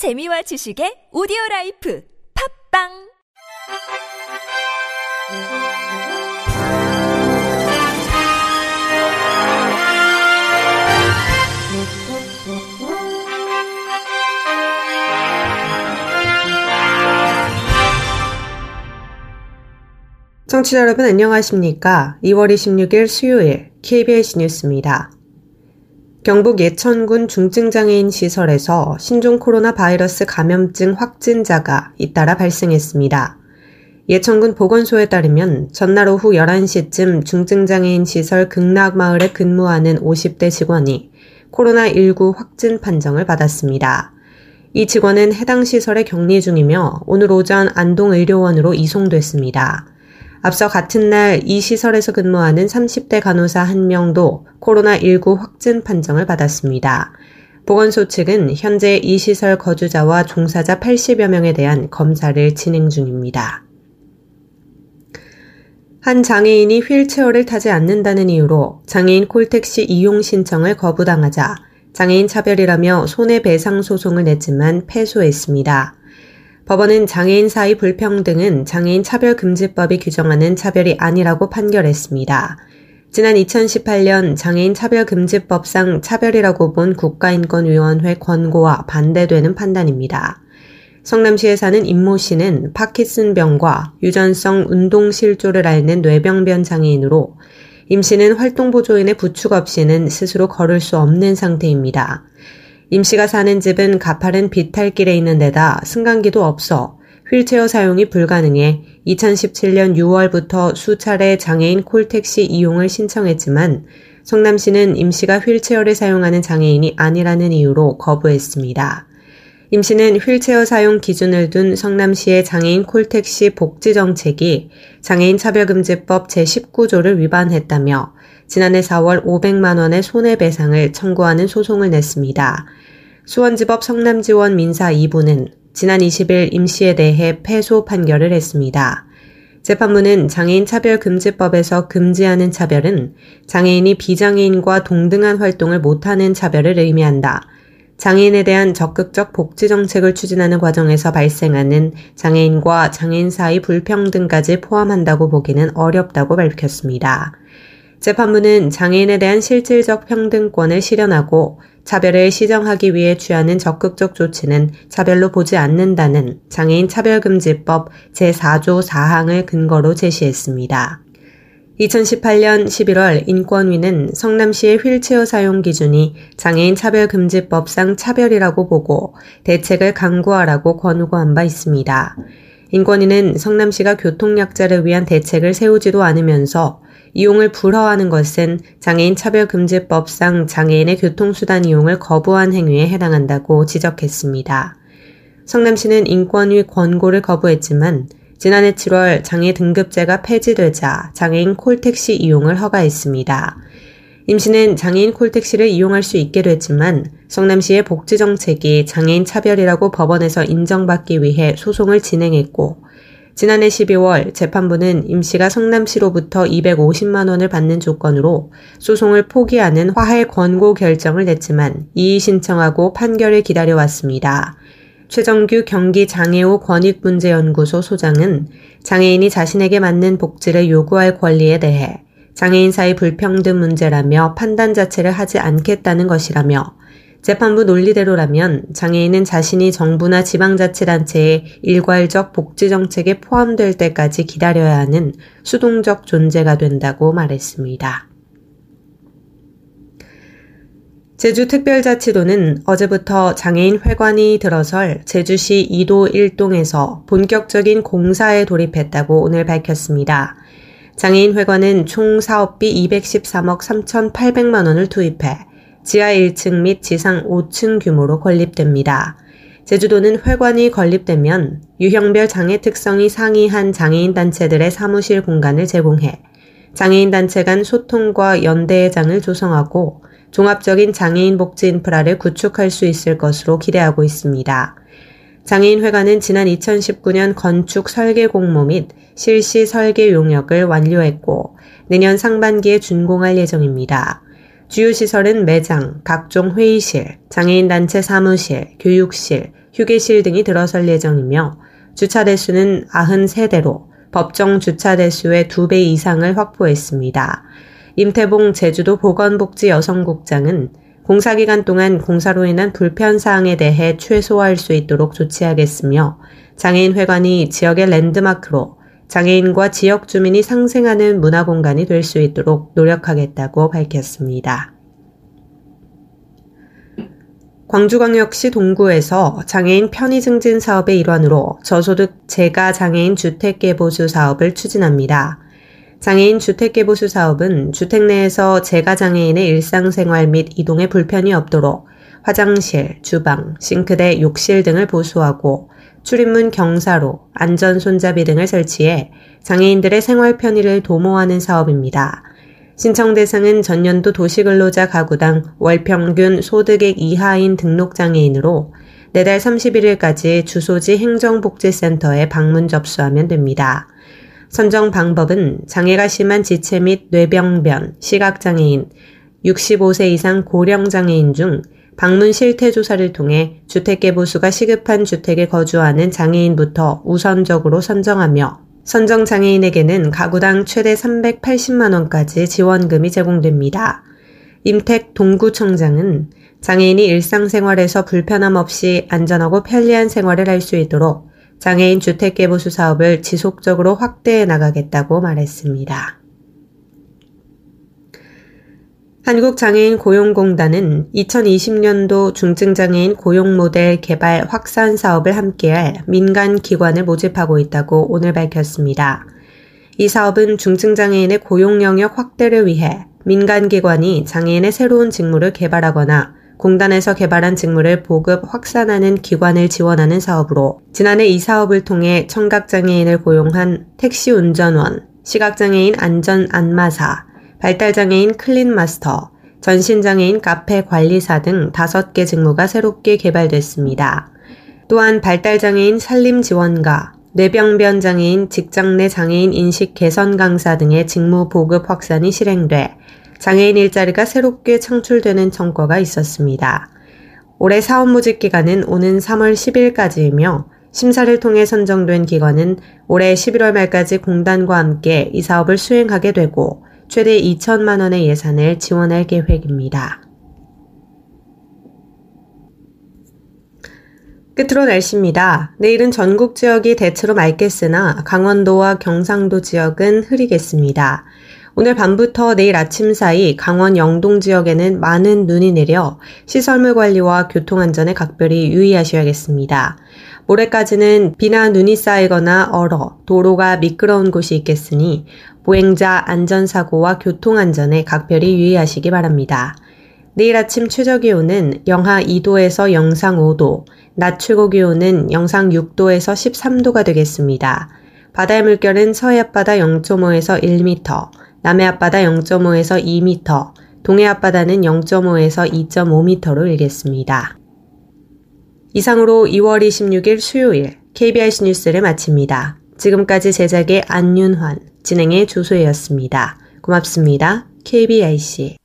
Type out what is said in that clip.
재미와 지식의 오디오 라이프 팝빵 청취자 여러분 안녕하십니까? 2월 26일 수요일 KBS 뉴스입니다. 경북 예천군 중증장애인 시설에서 신종 코로나 바이러스 감염증 확진자가 잇따라 발생했습니다. 예천군 보건소에 따르면 전날 오후 11시쯤 중증장애인 시설 극락마을에 근무하는 50대 직원이 코로나19 확진 판정을 받았습니다. 이 직원은 해당 시설에 격리 중이며 오늘 오전 안동의료원으로 이송됐습니다. 앞서 같은 날 이 시설에서 근무하는 30대 간호사 한 명도 코로나19 확진 판정을 받았습니다. 보건소 측은 현재 이 시설 거주자와 종사자 80여 명에 대한 검사를 진행 중입니다. 한 장애인이 휠체어를 타지 않는다는 이유로 장애인 콜택시 이용 신청을 거부당하자 장애인 차별이라며 손해배상 소송을 냈지만 패소했습니다. 법원은 장애인 사이 불평등은 장애인 차별금지법이 규정하는 차별이 아니라고 판결했습니다. 지난 2018년 장애인 차별금지법상 차별이라고 본 국가인권위원회 권고와 반대되는 판단입니다. 성남시에 사는 임모 씨는 파키슨병과 유전성 운동실조를 앓는 뇌병변 장애인으로 임 씨는 활동보조인의 부축 없이는 스스로 걸을 수 없는 상태입니다. 임 씨가 사는 집은 가파른 비탈길에 있는 데다 승강기도 없어 휠체어 사용이 불가능해 2017년 6월부터 수차례 장애인 콜택시 이용을 신청했지만 성남시는 임 씨가 휠체어를 사용하는 장애인이 아니라는 이유로 거부했습니다. 임 씨는 휠체어 사용 기준을 둔 성남시의 장애인 콜택시 복지 정책이 장애인 차별금지법 제19조를 위반했다며 지난해 4월 500만 원의 손해배상을 청구하는 소송을 냈습니다. 수원지법 성남지원 민사 2부는 지난 20일 임 씨에 대해 패소 판결을 했습니다. 재판부는 장애인 차별금지법에서 금지하는 차별은 장애인이 비장애인과 동등한 활동을 못하는 차별을 의미한다. 장애인에 대한 적극적 복지 정책을 추진하는 과정에서 발생하는 장애인과 장애인 사이 불평등까지 포함한다고 보기는 어렵다고 밝혔습니다. 재판부는 장애인에 대한 실질적 평등권을 실현하고 차별을 시정하기 위해 취하는 적극적 조치는 차별로 보지 않는다는 장애인 차별금지법 제4조 4항을 근거로 제시했습니다. 2018년 11월 인권위는 성남시의 휠체어 사용 기준이 장애인 차별금지법상 차별이라고 보고 대책을 강구하라고 권고한 바 있습니다. 인권위는 성남시가 교통약자를 위한 대책을 세우지도 않으면서 이용을 불허하는 것은 장애인 차별금지법상 장애인의 교통수단 이용을 거부한 행위에 해당한다고 지적했습니다. 성남시는 인권위 권고를 거부했지만 지난해 7월 장애 등급제가 폐지되자 장애인 콜택시 이용을 허가했습니다. 임 씨는 장애인 콜택시를 이용할 수 있게 됐지만 성남시의 복지정책이 장애인 차별이라고 법원에서 인정받기 위해 소송을 진행했고 지난해 12월 재판부는 임 씨가 성남시로부터 250만 원을 받는 조건으로 소송을 포기하는 화해 권고 결정을 냈지만 이의 신청하고 판결을 기다려왔습니다. 최정규 경기장애우 권익문제연구소 소장은 장애인이 자신에게 맞는 복지를 요구할 권리에 대해 장애인 사이 불평등 문제라며 판단 자체를 하지 않겠다는 것이라며 재판부 논리대로라면 장애인은 자신이 정부나 지방자치단체의 일괄적 복지정책에 포함될 때까지 기다려야 하는 수동적 존재가 된다고 말했습니다. 제주특별자치도는 어제부터 장애인 회관이 들어설 제주시 2도 1동에서 본격적인 공사에 돌입했다고 오늘 밝혔습니다. 장애인 회관은 총 사업비 213억 3,800만 원을 투입해 지하 1층 및 지상 5층 규모로 건립됩니다. 제주도는 회관이 건립되면 유형별 장애 특성이 상이한 장애인 단체들의 사무실 공간을 제공해 장애인 단체 간 소통과 연대장을 조성하고 종합적인 장애인 복지 인프라를 구축할 수 있을 것으로 기대하고 있습니다. 장애인 회관은 지난 2019년 건축 설계 공모 및 실시 설계 용역을 완료했고 내년 상반기에 준공할 예정입니다. 주요 시설은 매장, 각종 회의실, 장애인 단체 사무실, 교육실, 휴게실 등이 들어설 예정이며 주차 대수는 93대로 법정 주차 대수의 2배 이상을 확보했습니다. 임태봉 제주도 보건복지 여성국장은 공사 기간 동안 공사로 인한 불편 사항에 대해 최소화할 수 있도록 조치하겠으며 장애인 회관이 지역의 랜드마크로 장애인과 지역 주민이 상생하는 문화 공간이 될 수 있도록 노력하겠다고 밝혔습니다. 광주광역시 동구에서 장애인 편의 증진 사업의 일환으로 저소득 재가 장애인 주택 개보수 사업을 추진합니다. 장애인 주택개보수 사업은 주택 내에서 재가 장애인의 일상생활 및 이동에 불편이 없도록 화장실, 주방, 싱크대, 욕실 등을 보수하고 출입문 경사로, 안전 손잡이 등을 설치해 장애인들의 생활 편의를 도모하는 사업입니다. 신청 대상은 전년도 도시근로자 가구당 월 평균 소득액 이하인 등록장애인으로 내달 31일까지 주소지 행정복지센터에 방문 접수하면 됩니다. 선정 방법은 장애가 심한 지체 및 뇌병변, 시각장애인, 65세 이상 고령장애인 중 방문 실태 조사를 통해 주택개보수가 시급한 주택에 거주하는 장애인부터 우선적으로 선정하며 선정 장애인에게는 가구당 최대 380만원까지 지원금이 제공됩니다. 임택 동구청장은 장애인이 일상생활에서 불편함 없이 안전하고 편리한 생활을 할 수 있도록 장애인 주택개보수 사업을 지속적으로 확대해 나가겠다고 말했습니다. 한국장애인 고용공단은 2020년도 중증장애인 고용 모델 개발 확산 사업을 함께할 민간 기관을 모집하고 있다고 오늘 밝혔습니다. 이 사업은 중증장애인의 고용 영역 확대를 위해 민간 기관이 장애인의 새로운 직무를 개발하거나 공단에서 개발한 직무를 보급 확산하는 기관을 지원하는 사업으로 지난해 이 사업을 통해 청각장애인을 고용한 택시 운전원, 시각장애인 안전 안마사, 발달장애인 클린마스터, 전신장애인 카페 관리사 등 5개 직무가 새롭게 개발됐습니다. 또한 발달장애인 산림지원가, 뇌병변 장애인 직장 내 장애인 인식 개선 강사 등의 직무 보급 확산이 실행돼 장애인 일자리가 새롭게 창출되는 성과가 있었습니다. 올해 사업 모집 기간은 오는 3월 10일까지이며 심사를 통해 선정된 기관은 올해 11월 말까지 공단과 함께 이 사업을 수행하게 되고 최대 2천만 원의 예산을 지원할 계획입니다. 끝으로 날씨입니다. 내일은 전국 지역이 대체로 맑겠으나 강원도와 경상도 지역은 흐리겠습니다. 오늘 밤부터 내일 아침 사이 강원 영동 지역에는 많은 눈이 내려 시설물 관리와 교통안전에 각별히 유의하셔야겠습니다. 모레까지는 비나 눈이 쌓이거나 얼어 도로가 미끄러운 곳이 있겠으니 보행자 안전사고와 교통안전에 각별히 유의하시기 바랍니다. 내일 아침 최저 기온은 영하 2도에서 영상 5도, 낮 최고 기온은 영상 6도에서 13도가 되겠습니다. 바다의 물결은 서해 앞바다 0.5에서 1m, 남해 앞바다 0.5에서 2m, 동해 앞바다는 0.5에서 2.5m로 일겠습니다. 이상으로 2월 26일 수요일 KBIC 뉴스를 마칩니다. 지금까지 제작의 안윤환, 진행의 조소혜였습니다. 고맙습니다. KBIC